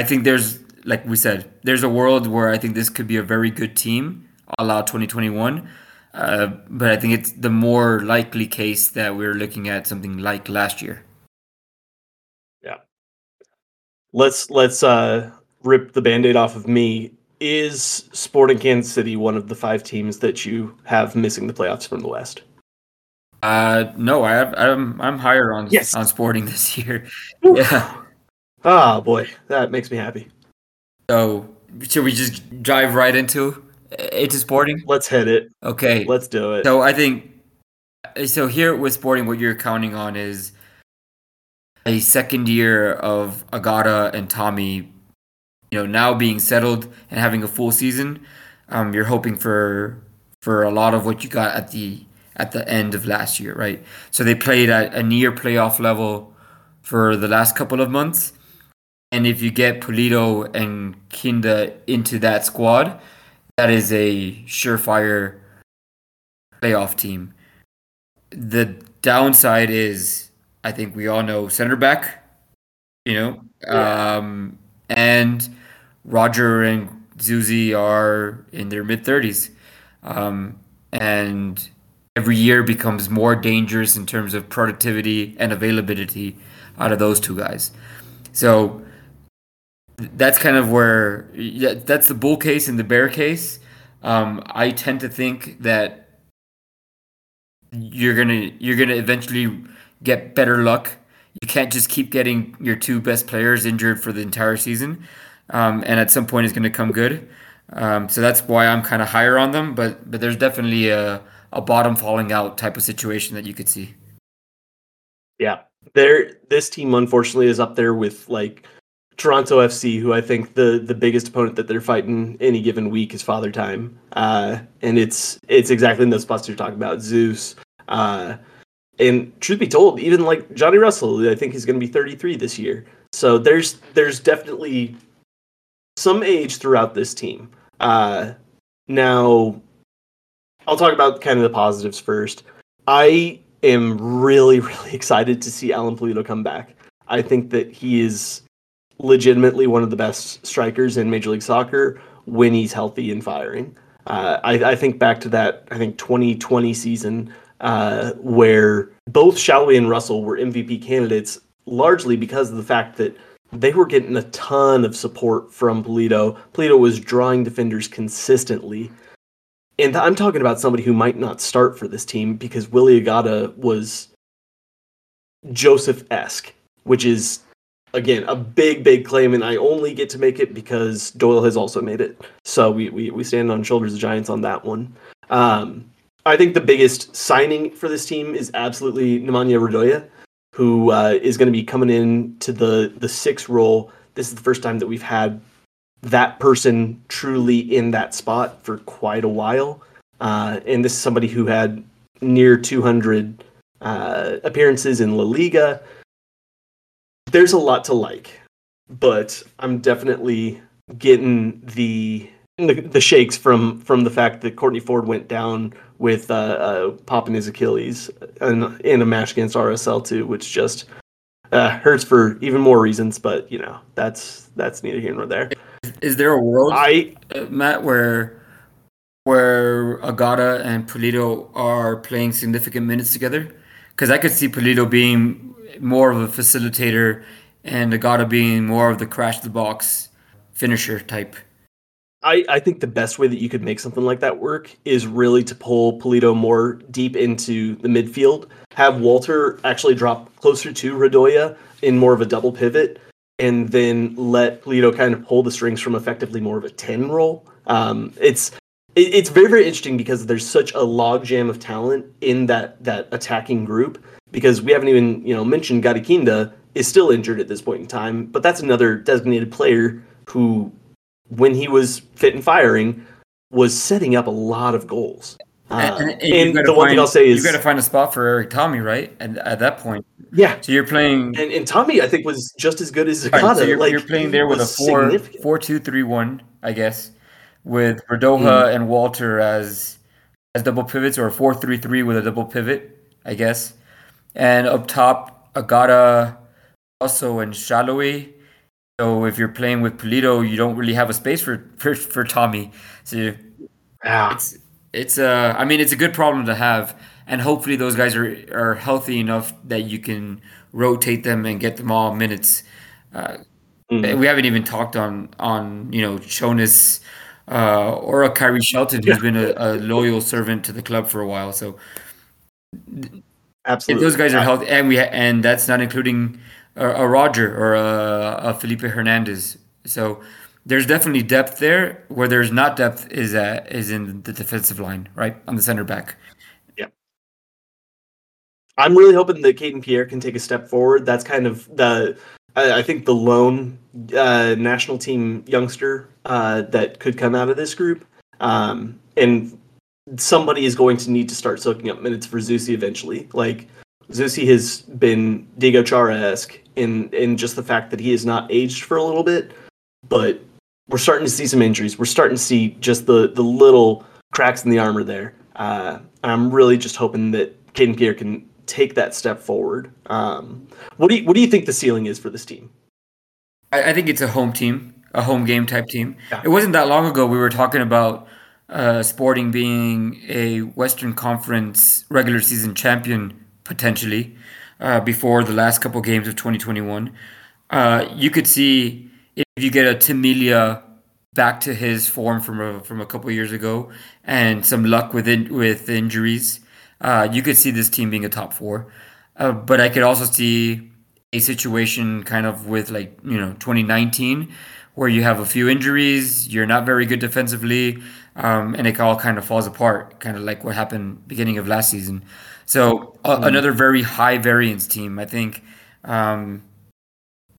I think there's like we said, there's a world where I think this could be a very good team, a la 2021. Uh, but I think it's the more likely case that we're looking at something like last year. Yeah. Let's let's uh rip the band-aid off of me. Is Sporting Kansas City one of the five teams that you have missing the playoffs from the West? Uh, no, I have, I'm I'm higher on Yes. on Sporting this year. Whew. Yeah. Ah, boy, that makes me happy. So should we just dive right into into Sporting? Let's hit it. Okay. Let's do it. So I think so here with Sporting, what you're counting on is a second year of Agada and Thommy, you know, now being settled and having a full season. Um, you're hoping for for a lot of what you got at the at the end of last year, right? So they played at a near playoff level for the last couple of months. And if you get Pulido and Kinda into that squad, that is a surefire playoff team. The downside is, I think we all know center back, you know, Yeah. um, and Roger and Zusi are in their mid thirties, um, and every year becomes more dangerous in terms of productivity and availability out of those two guys. So that's kind of where yeah, that's the bull case and the bear case. Um, I tend to think that you're gonna you're gonna eventually get better luck. You can't just keep getting your two best players injured for the entire season, um, and at some point it's gonna come good. Um, so that's why I'm kind of higher on them. But but there's definitely a a bottom falling out type of situation that you could see. Yeah. There this team unfortunately is up there with like Toronto FC, who I think the the biggest opponent that they're fighting any given week is Father Time. Uh and it's it's exactly in those spots you're talking about. Zusi. Uh and truth be told, even like Johnny Russell, I think he's gonna be 33 this year. So there's there's definitely some age throughout this team. Uh now I'll talk about kind of the positives first. I am really, really excited to see Alan Pulido come back. I think that he is legitimately one of the best strikers in Major League Soccer, when he's healthy and firing. Uh, I, I, think back to that, I think 2020 season uh, where both Salloi and Russell were MVP candidates largely because of the fact that they were getting a ton of support from Pulido. Pulido was drawing defenders consistently. And I'm talking about somebody who might not start for this team because Willy Agada was Joseph esque, which is again a big, big claim, and I only get to make it because Doyle has also made it. So we we, we stand on shoulders of giants on that one. Um, I think the biggest signing for this team is absolutely Nemanja Radoja who uh, is going to be coming in to the the six role. This is the first time that we've had that person truly in that spot for quite a while, uh, and this is somebody who had near 200 uh, appearances in La Liga. There's a lot to like, but I'm definitely getting the the, the shakes from from the fact that Kortne Ford went down with uh, uh, popping his Achilles in, in a match against RSL too, which just uh, hurts for even more reasons. But you know, that's that's neither here nor there. Is there a world, I uh, Matt, where where Agada and Pulido are playing significant minutes together? Because I could see Pulido being more of a facilitator and Agada being more of the crash the box finisher type. I, I think the best way that you could make something like that work is really to pull Pulido more deep into the midfield, have Walter actually drop closer to Radoja in more of a double pivot, and then let Pulido kind of pull the strings from effectively more of a 10 role. Um, it's it, it's very very interesting because there's such a logjam of talent in that that attacking group because we haven't even you know mentioned Gadi Kinda is still injured at this point in time, but that's another designated player who when he was fit and firing, was setting up a lot of goals. Uh, and, and, and the find, one thing I'll say is you got to find a spot for Erik Thommy, right? And at that point, yeah. So you're playing, and, and Thommy, I think, was just as good as Zakata. Right, so you're, like, you're playing there with a four, four, two, three, one, I guess, with Radoja mm. and Walter as as double pivots, or four, three, three with a double pivot, I guess. And up top, Agada, also and Salloi so if you're playing with Pulido, you don't really have a space for for, for Thommy. So yeah. it's it's uh I mean it's a good problem to have, and hopefully those guys are are healthy enough that you can rotate them and get them all minutes. Uh, mm. We haven't even talked on on you know Jonas uh, or a Khiry Shelton who's been a, a, loyal servant to the club for a while. So absolutely, those guys are healthy, and we ha- and that's not including a, a Roger or a, a Felipe Hernandez. So there's definitely depth there. Where there's not depth is uh, is in the defensive line, right on the center back. Yeah, I'm really hoping that Kayden Pierre can take a step forward. That's kind of the I, I think the lone uh, national team youngster uh, that could come out of this group, um, and somebody is going to need to start soaking up minutes for Zusi eventually. Like Zusi has been Diego Chara esque in in just the fact that he has not aged for a little bit, but we're starting to see some injuries. We're starting to see just the the little cracks in the armor there. Uh, I'm really just hoping that Kayden Pierre can take that step forward. Um, what do you what do you think the ceiling is for this team? I, I think it's a home team, a home game type team. Yeah. It wasn't that long ago we were talking about uh, Sporting being a Western Conference regular season champion potentially uh, before the last couple games of 2021. Uh, you could see if you get a Tim Melia back to his form from a, from a couple years ago and some luck with in, with injuries, uh, you could see this team being a top four. Uh, but I could also see a situation kind of with like you know 2019 where you have a few injuries, you're not very good defensively, um, and it all kind of falls apart, kind of like what happened beginning of last season. So uh, another very high variance team. I think um,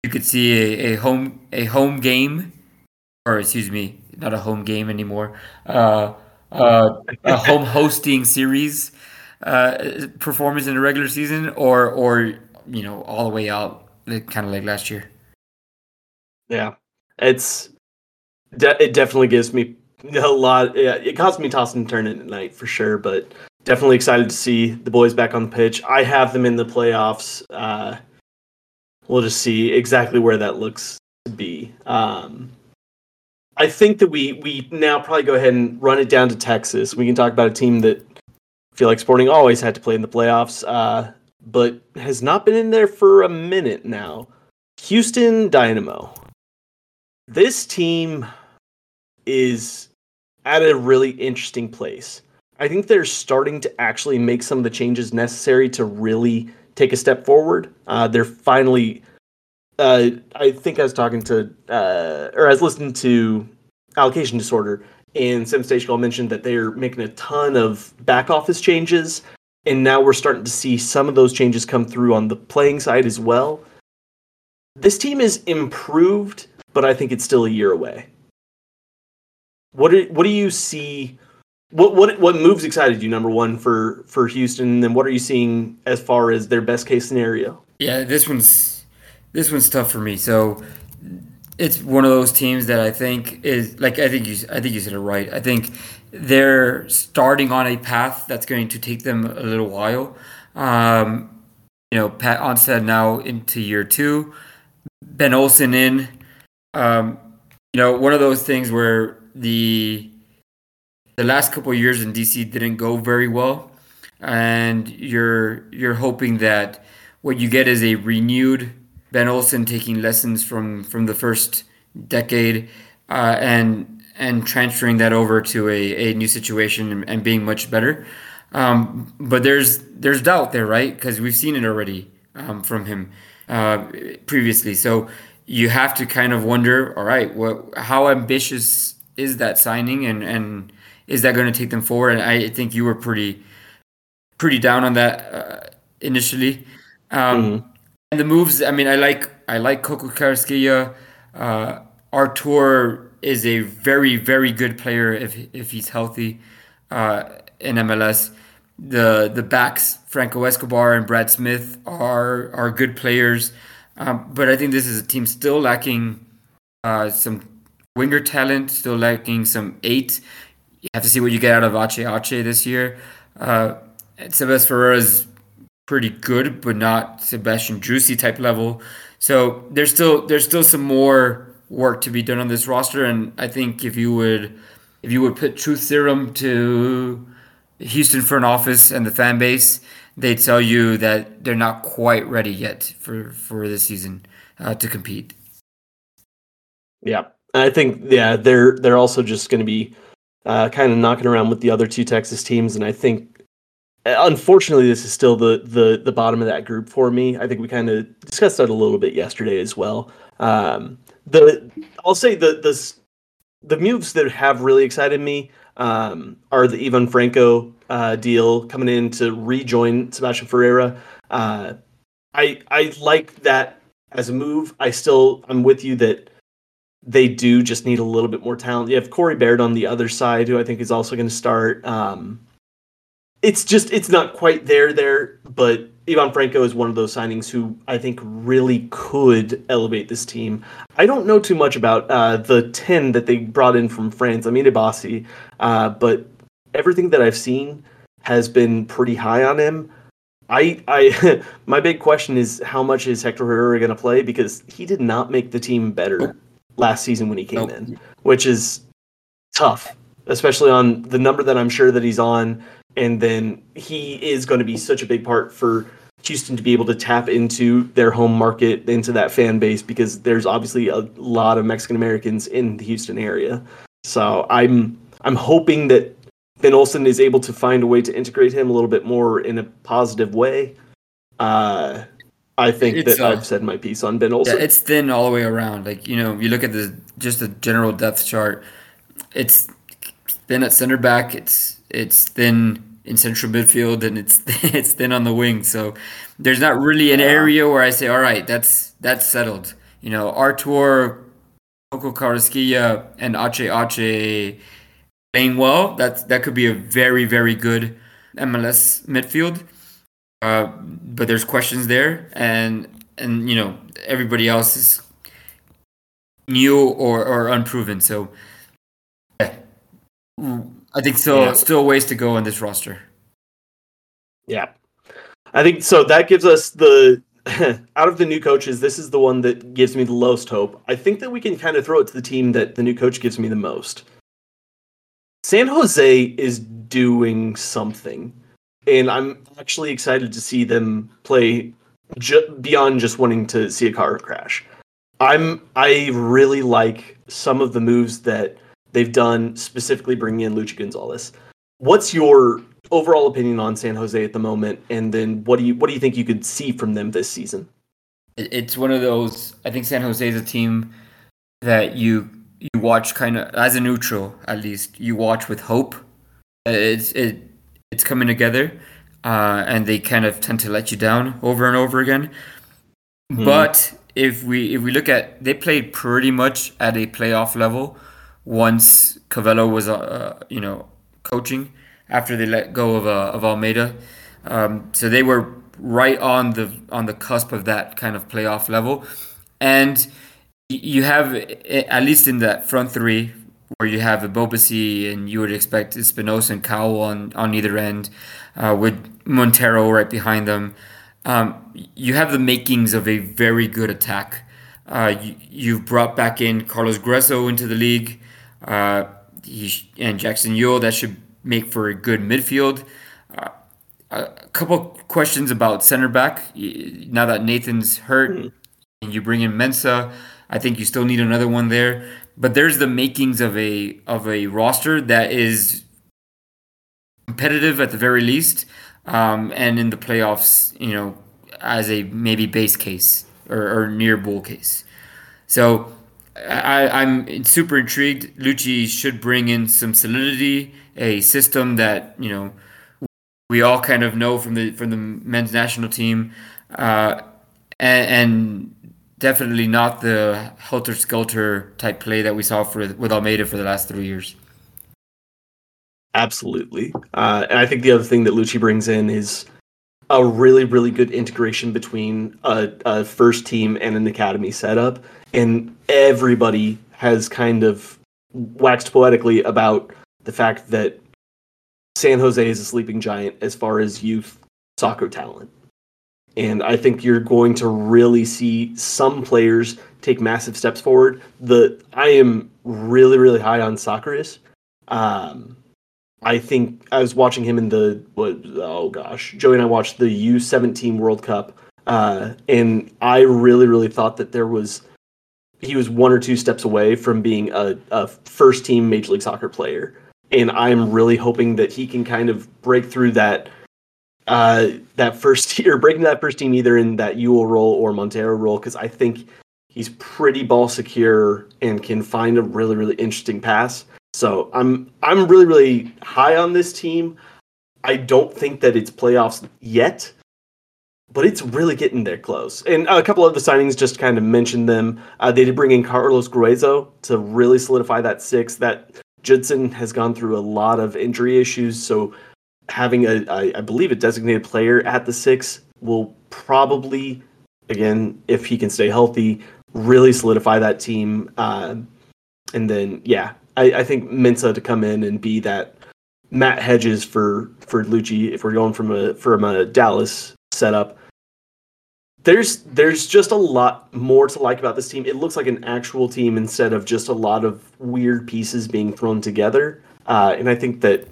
you could see a, a, home a home game, or excuse me, not a home game anymore. Uh, uh, a home hosting series uh, performance in the regular season, or or you know all the way out, kind of like last year. Yeah, it's de- it definitely gives me a lot. Yeah, it caused me tossing and turning at night for sure, but definitely excited to see the boys back on the pitch. I have them in the playoffs. Uh, we'll just see exactly where that looks to be. Um, I think that we we now probably go ahead and run it down to Texas. We can talk about a team that I feel like Sporting always had to play in the playoffs, uh, but has not been in there for a minute now. Houston Dynamo. This team is at a really interesting place. I think they're starting to actually make some of the changes necessary to really take a step forward. Uh, they're finally. Uh, I think I was talking to, uh, or I was listening to Allocation Disorder, and Sim Station mentioned that they're making a ton of back office changes, and now we're starting to see some of those changes come through on the playing side as well. This team is improved, but I think it's still a year away. What do, what do you see? What what what moves excited you? Number one for for Houston, and then what are you seeing as far as their best case scenario? Yeah, this one's this one's tough for me. So it's one of those teams that I think is like I think you I think you said it right. I think they're starting on a path that's going to take them a little while. Um, you know, Pat Onstad now into year two, Ben Olsen in. Um, you know, one of those things where the the last couple years in DC didn't go very well, and you're you're hoping that what you get is a renewed Ben Olsen taking lessons from from the first decade uh, and and transferring that over to a, a new situation and, and being much better. Um, but there's there's doubt there, right? Because we've seen it already um, from him uh, previously. So you have to kind of wonder, all right, what how ambitious is that signing and and is that going to take them forward? And I think you were pretty pretty down on that uh, initially. Um, mm-hmm. And the moves, I mean, I like I like Coco Carrasquilla. Uh, Artur is a very very good player if if he's healthy uh, in MLS. The the backs Franco Escobar and Brad Smith are are good players, um, but I think this is a team still lacking uh, some winger talent, still lacking some eight. You have to see what you get out of Ache Ache this year. Uh, Sebas Ferreira is pretty good, but not Sebastian Driussi type level. So there's still there's still some more work to be done on this roster, and I think if you would if you would put truth serum to Houston front office and the fan base, they tell you that they're not quite ready yet for for this season uh, to compete. Yeah, I think yeah they're they're also just going to be uh, kind of knocking around with the other two Texas teams, and I think unfortunately this is still the the the bottom of that group for me. I think we kind of discussed that a little bit yesterday as well. Um, the I'll say the the the moves that have really excited me um, are the Ivan Franco uh, deal coming in to rejoin Sebastian Ferreira. Uh, I I like that as a move. I still I'm with you that they do just need a little bit more talent. You have Corey Baird on the other side, who I think is also going to start. Um, it's just it's not quite there there, but Ivan Franco is one of those signings who I think really could elevate this team. I don't know too much about uh, the ten that they brought in from France. I mean, Ibasi, uh, but everything that I've seen has been pretty high on him. I, I, my big question is how much is Hector Herrera going to play because he did not make the team better last season when he came nope. in, which is tough, especially on the number that I'm sure that he's on. And then he is going to be such a big part for Houston to be able to tap into their home market, into that fan base, because there's obviously a lot of Mexican Americans in the Houston area. So I'm I'm hoping that Ben Olsen is able to find a way to integrate him a little bit more in a positive way. Uh, I think it's, that uh, I've said my piece on Ben Olsen. Yeah, it's thin all the way around. Like you know, you look at the just the general depth chart. It's thin at center back. It's it's thin in central midfield, and it's it's thin on the wing. So there's not really an area where I say, all right, that's that's settled. You know, Artur, Coco Carrasquilla, and Ache Ache playing well. That that could be a very very good MLS midfield. Uh, but there's questions there, and and you know everybody else is new or, or unproven. So yeah. I think still yeah. still ways to go on this roster. Yeah, I think so. That gives us the out of the new coaches, this is the one that gives me the lowest hope. I think that we can kind of throw it to the team that the new coach gives me the most. San Jose is doing something, and I'm actually excited to see them play ju- beyond just wanting to see a car crash. I'm I really like some of the moves that they've done, specifically bringing in Luchi Gonzalez. What's your overall opinion on San Jose at the moment, and then what do you what do you think you could see from them this season? It's one of those. I think San Jose is a team that you you watch kind of as a neutral, at least you watch with hope. It's it it's coming together, uh, and they kind of tend to let you down over and over again. Hmm. But if we if we look at they played pretty much at a playoff level once Covelo was uh, you know coaching after they let go of uh, of Almeyda. Um, so they were right on the on the cusp of that kind of playoff level, and you have at least in that front three where you have a Ebobisse and you would expect Espinoza and Cowell on on either end, uh, with Monteiro right behind them. Um, you have the makings of a very good attack. Uh, you, have brought back in Carlos Gruezo into the league, uh, he, and Jackson Yueill. That should make for a good midfield. Uh, a couple questions about center back. Now that Nathan's hurt, mm. and you bring in Mensah, I think you still need another one there. But there's the makings of a of a roster that is competitive at the very least, um, and in the playoffs, you know, as a maybe base case or, or near bull case. So I, am super intrigued. Luchi should bring in some solidity, a system that you know we all kind of know from the from the men's national team, uh, and, and, definitely not the helter skelter type play that we saw for with Almeyda for the last three years. Absolutely, uh, and I think the other thing that Luchi brings in is a really really good integration between a, a first team and an academy setup and everybody has kind of waxed poetically about the fact that San Jose is a sleeping giant as far as youth soccer talent. And I think you're going to really see some players take massive steps forward. The I am really, really high on Tsakiris. Um, I think I was watching him in the oh gosh, Joey and I watched the U17 World Cup, uh, and I really, really thought that there was he was one or two steps away from being a, a first team Major League Soccer player. And I'm really hoping that he can kind of break through that uh, that first year, breaking that first team either in that Yueill role or Monteiro role, because I think he's pretty ball secure and can find a really, really interesting pass. So I'm I'm really, really high on this team. I don't think that it's playoffs yet, but it's really getting there close. And a couple of the signings just kind of mentioned them. Uh, they did bring in Carlos Gruezo to really solidify that six. That Judson has gone through a lot of injury issues, so having a, I, I believe, a designated player at the six will probably, again, if he can stay healthy, really solidify that team. Uh, and then, yeah, I, I think Mensah to come in and be that Matt Hedges for for Luchi. if we're going from a from a Dallas setup there's there's just a lot more to like about this team. It looks like an actual team instead of just a lot of weird pieces being thrown together. Uh, and I think that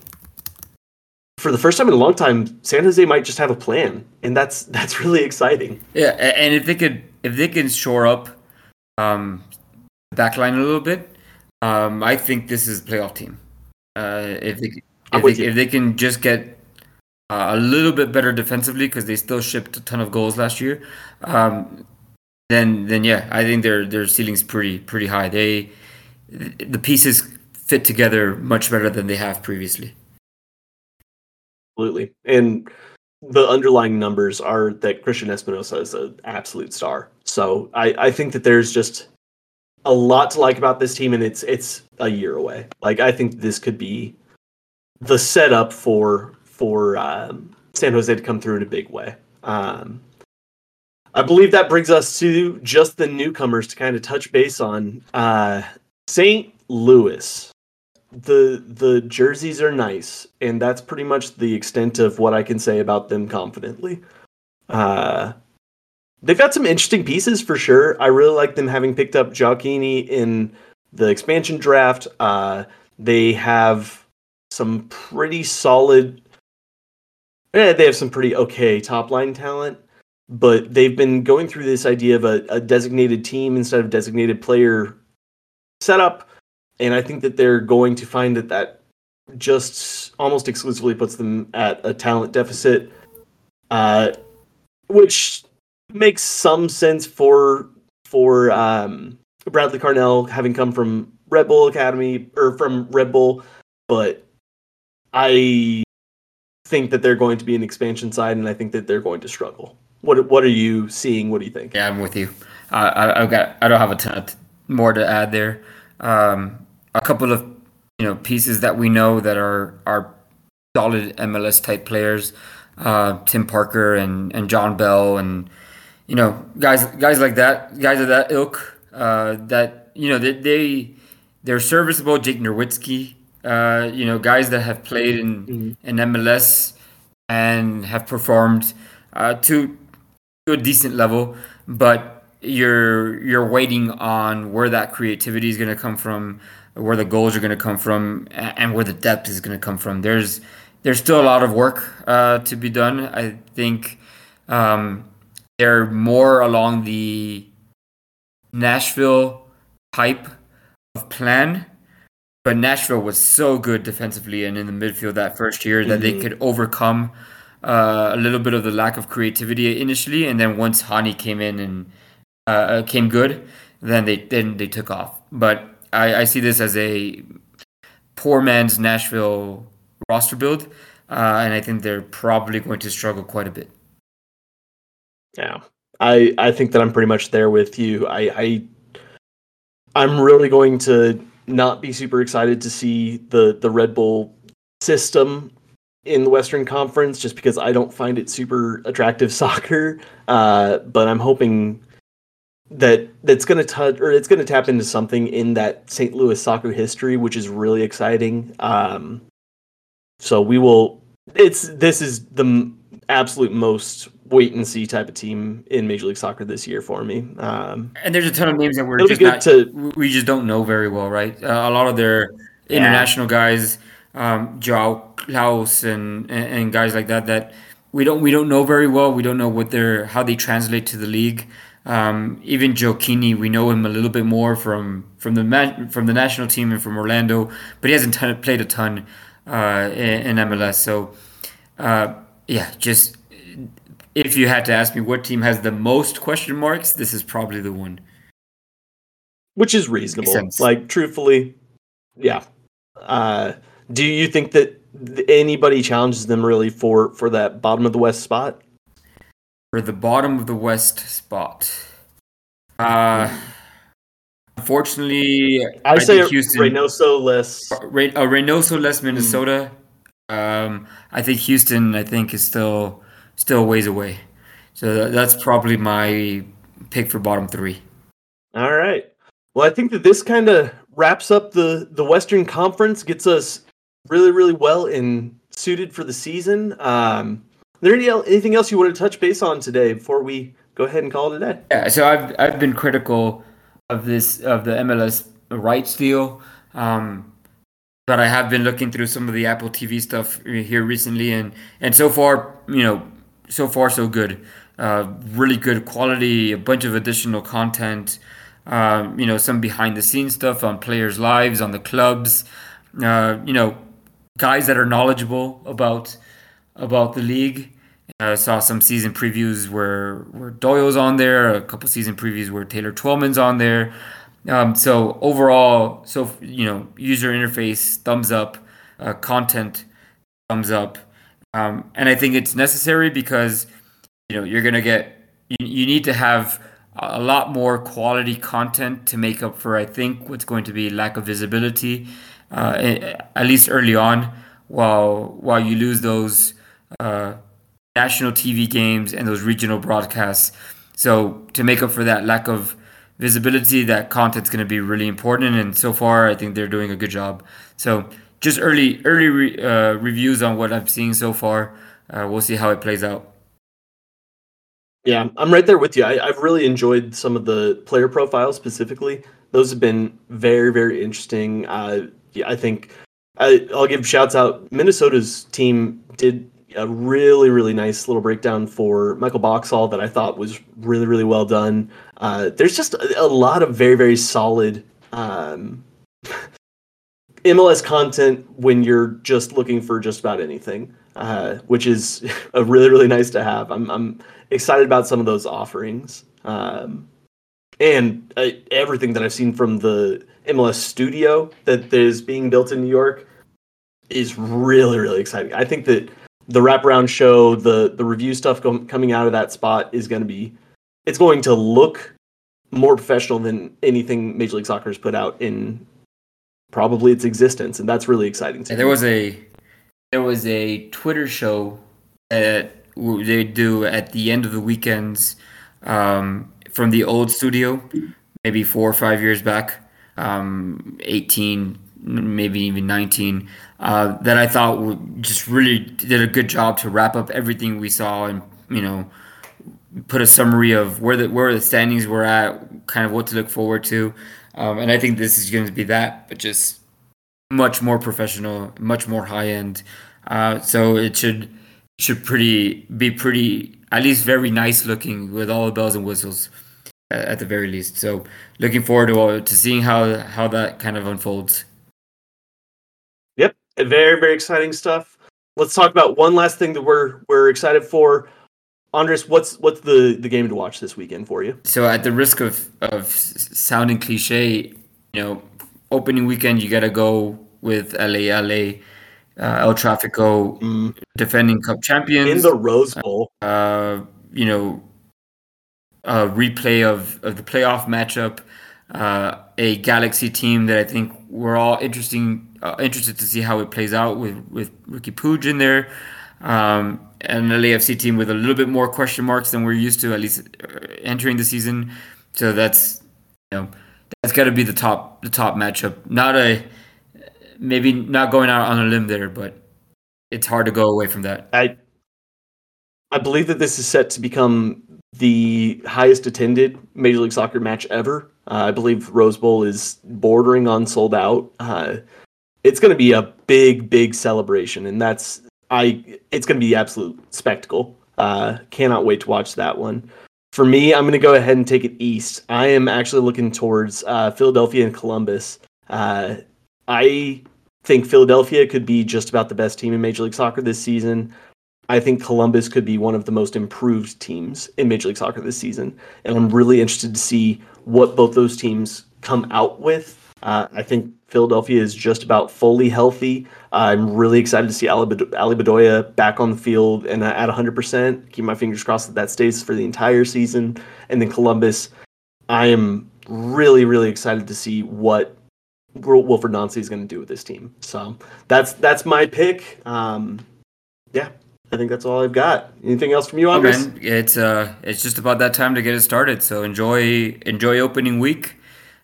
for the first time in a long time, San Jose might just have a plan, and that's that's really exciting. Yeah, and if they could if they can shore up um, backline a little bit, um, I think this is a playoff team. Uh, if they if they, if they can just get uh, a little bit better defensively because they still shipped a ton of goals last year. Um, then then yeah, I think their their ceiling's pretty pretty high. They the pieces fit together much better than they have previously. Absolutely, and the underlying numbers are that Cristian Espinoza is an absolute star. So I I think that there's just a lot to like about this team, and it's it's a year away. Like I think this could be the setup for for um, San Jose to come through in a big way. Um, I believe that brings us to just the newcomers to kind of touch base on uh, St. Louis. The the jerseys are nice, and that's pretty much the extent of what I can say about them confidently. Uh, they've got some interesting pieces for sure. I really like them having picked up Gioacchini in the expansion draft. Uh, they have some pretty solid. They have some pretty okay top line talent, but they've been going through this idea of a, a designated team instead of designated player setup, and I think that they're going to find that that just almost exclusively puts them at a talent deficit, uh, which makes some sense for for um, Bradley Carnell having come from Red Bull Academy or from Red Bull, but I think that they're going to be an expansion side, and I think that they're going to struggle. What What are you seeing? What do you think? Yeah, I'm with you. Uh, I, I've got. I don't have a ton more to add there. Um, a couple of you know pieces that we know that are are solid MLS type players. Uh, Tim Parker and, and Jon Bell and you know guys guys like that guys of that ilk uh, that you know they, they they're serviceable. Jake Nerwinski, uh, you know guys that have played in mm-hmm. in MLS and have performed uh, to to a decent level, but you're you're waiting on where that creativity is going to come from where the goals are going to come from and where the depth is going to come from. There's there's still a lot of work uh, to be done. I think um, they're more along the Nashville type of plan, but Nashville was so good defensively and in the midfield that first year that mm-hmm. they could overcome uh, a little bit of the lack of creativity initially, and then once Hany came in and uh, came good, then they then they took off. But I, I see this as a poor man's Nashville roster build, uh, and I think they're probably going to struggle quite a bit. Yeah, I I think that I'm pretty much there with you. I, I I'm really going to not be super excited to see the the Red Bull system in the Western Conference just because I don't find it super attractive soccer. Uh, but I'm hoping that that's going to touch or it's going to tap into something in that St. Louis soccer history, which is really exciting. Um, so we will. It's this is the absolute most wait and see type of team in Major League Soccer this year for me. Um, and there's a ton of names that we're just not, to, we just don't know very well, right? Uh, a lot of their international yeah. guys, um, Joao Klauss and, and and guys like that that we don't we don't know very well. We don't know what they're how they translate to the league. Um, even Gioacchini, we know him a little bit more from from the from the national team and from Orlando, but he hasn't ton, played a ton uh, in, in, MLS. So, uh, yeah, just if you had to ask me what team has the most question marks, this is probably the one. Which is reasonable. Like, truthfully, yeah. Uh, do you think that anybody challenges them really for for that bottom of the West spot? For the bottom of the West spot. Uh, unfortunately, I, I say Houston. Reynoso less. Re, uh, Reynoso less Minnesota. Mm. Um, I think Houston. I think is still still ways away. So that's probably my pick for bottom three. All right. Well, I think that this kind of wraps up the the Western Conference. Gets us really really well and suited for the season. Um, there any anything else you want to touch base on today before we go ahead and call it a day? Yeah, so I've I've been critical of this of the MLS rights deal, um, but I have been looking through some of the Apple TV stuff here recently, and and so far, you know, so far so good. Uh, really good quality, a bunch of additional content. Um, you know, some behind the scenes stuff on players' lives, on the clubs. Uh, you know, guys that are knowledgeable about about the league. I saw some season previews where where Doyle's on there, a couple season previews where Taylor Twellman's on there. Um, so overall, so you know, user interface thumbs up, uh, content thumbs up, um, and I think it's necessary because you know you're gonna get you, you need to have a lot more quality content to make up for I think what's going to be lack of visibility, uh, at least early on, while while you lose those uh, national TV games and those regional broadcasts. So to make up for that lack of visibility, that content's going to be really important. And so far, I think they're doing a good job. So just early early re, uh, reviews on what I'm seeing so far. Uh, we'll see how it plays out. Yeah, I'm right there with you. I, have really enjoyed some of the player profiles specifically. Those have been very, very interesting. Uh, yeah, I think I, will give shouts out. Minnesota's team did a really, really nice little breakdown for Michael Boxall that I thought was really, really well done. Uh, there's just a, a, lot of very, very solid um, MLS content when you're just looking for just about anything, uh, which is a really, really nice to have. I'm, I'm excited about some of those offerings. Um, and uh, everything that I've seen from the MLS studio that is being built in New York is really, really exciting. I think that the wraparound show, the the review stuff com- coming out of that spot is going to be, it's going to look more professional than anything Major League Soccer has put out in probably its existence, and that's really exciting. To there was a there was a Twitter show that they do at the end of the weekends um, from the old studio, maybe four or five years back, um, eighteen, maybe even nineteen. Uh, that I thought just really did a good job to wrap up everything we saw and you know put a summary of where the where the standings were at, kind of what to look forward to. Um, and I think this is going to be that, but just much more professional, much more high end. Uh, so it should should pretty be pretty at least very nice looking with all the bells and whistles at, at the very least. So looking forward to uh, to seeing how how that kind of unfolds. Very very exciting stuff. Let's talk about one last thing that we're we're excited for. Andres, what's what's the the game to watch this weekend for you? So, at the risk of of sounding cliche, you know, opening weekend you got to go with LA LA uh, El Trafico, mm. defending cup champions in the Rose Bowl. Uh, you know, a replay of of the playoff matchup. Uh, a Galaxy team that I think we're all interesting uh, interested to see how it plays out with with Riqui Puig in there. Um, and an LAFC team with a little bit more question marks than we're used to, at least uh, entering the season. So that's you know that's got to be the top the top matchup. Not a maybe not going out on a limb there, but it's hard to go away from that. I I believe that this is set to become the highest attended Major League Soccer match ever. Uh, I believe Rose Bowl is bordering on sold out. Uh, it's going to be a big, big celebration, and that's I it's going to be absolute spectacle. Uh, cannot wait to watch that one. For me, I'm going to go ahead and take it east. I am actually looking towards uh, Philadelphia and Columbus. Uh, I think Philadelphia could be just about the best team in Major League Soccer this season. I think Columbus could be one of the most improved teams in Major League Soccer this season, and I'm really interested to see what both those teams come out with. Uh, I think Philadelphia is just about fully healthy. I'm really excited to see Ali, Bedoya back on the field and at 100%. Keep my fingers crossed that that stays for the entire season. And then Columbus, I am really, really excited to see what Wilfried Nancy is going to do with this team. So that's that's my pick. Um, yeah, I think that's all I've got. Anything else from you, Andres? It's uh, it's just about that time to get it started. So enjoy enjoy opening week.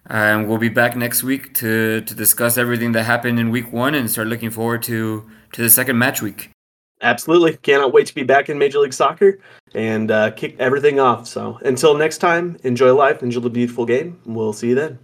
And we'll be back next week to, to discuss everything that happened in week one and start looking forward to, to the second match week. Absolutely. Cannot wait to be back in Major League Soccer and uh, kick everything off. So until next time, enjoy life, enjoy the beautiful game. We'll see you then.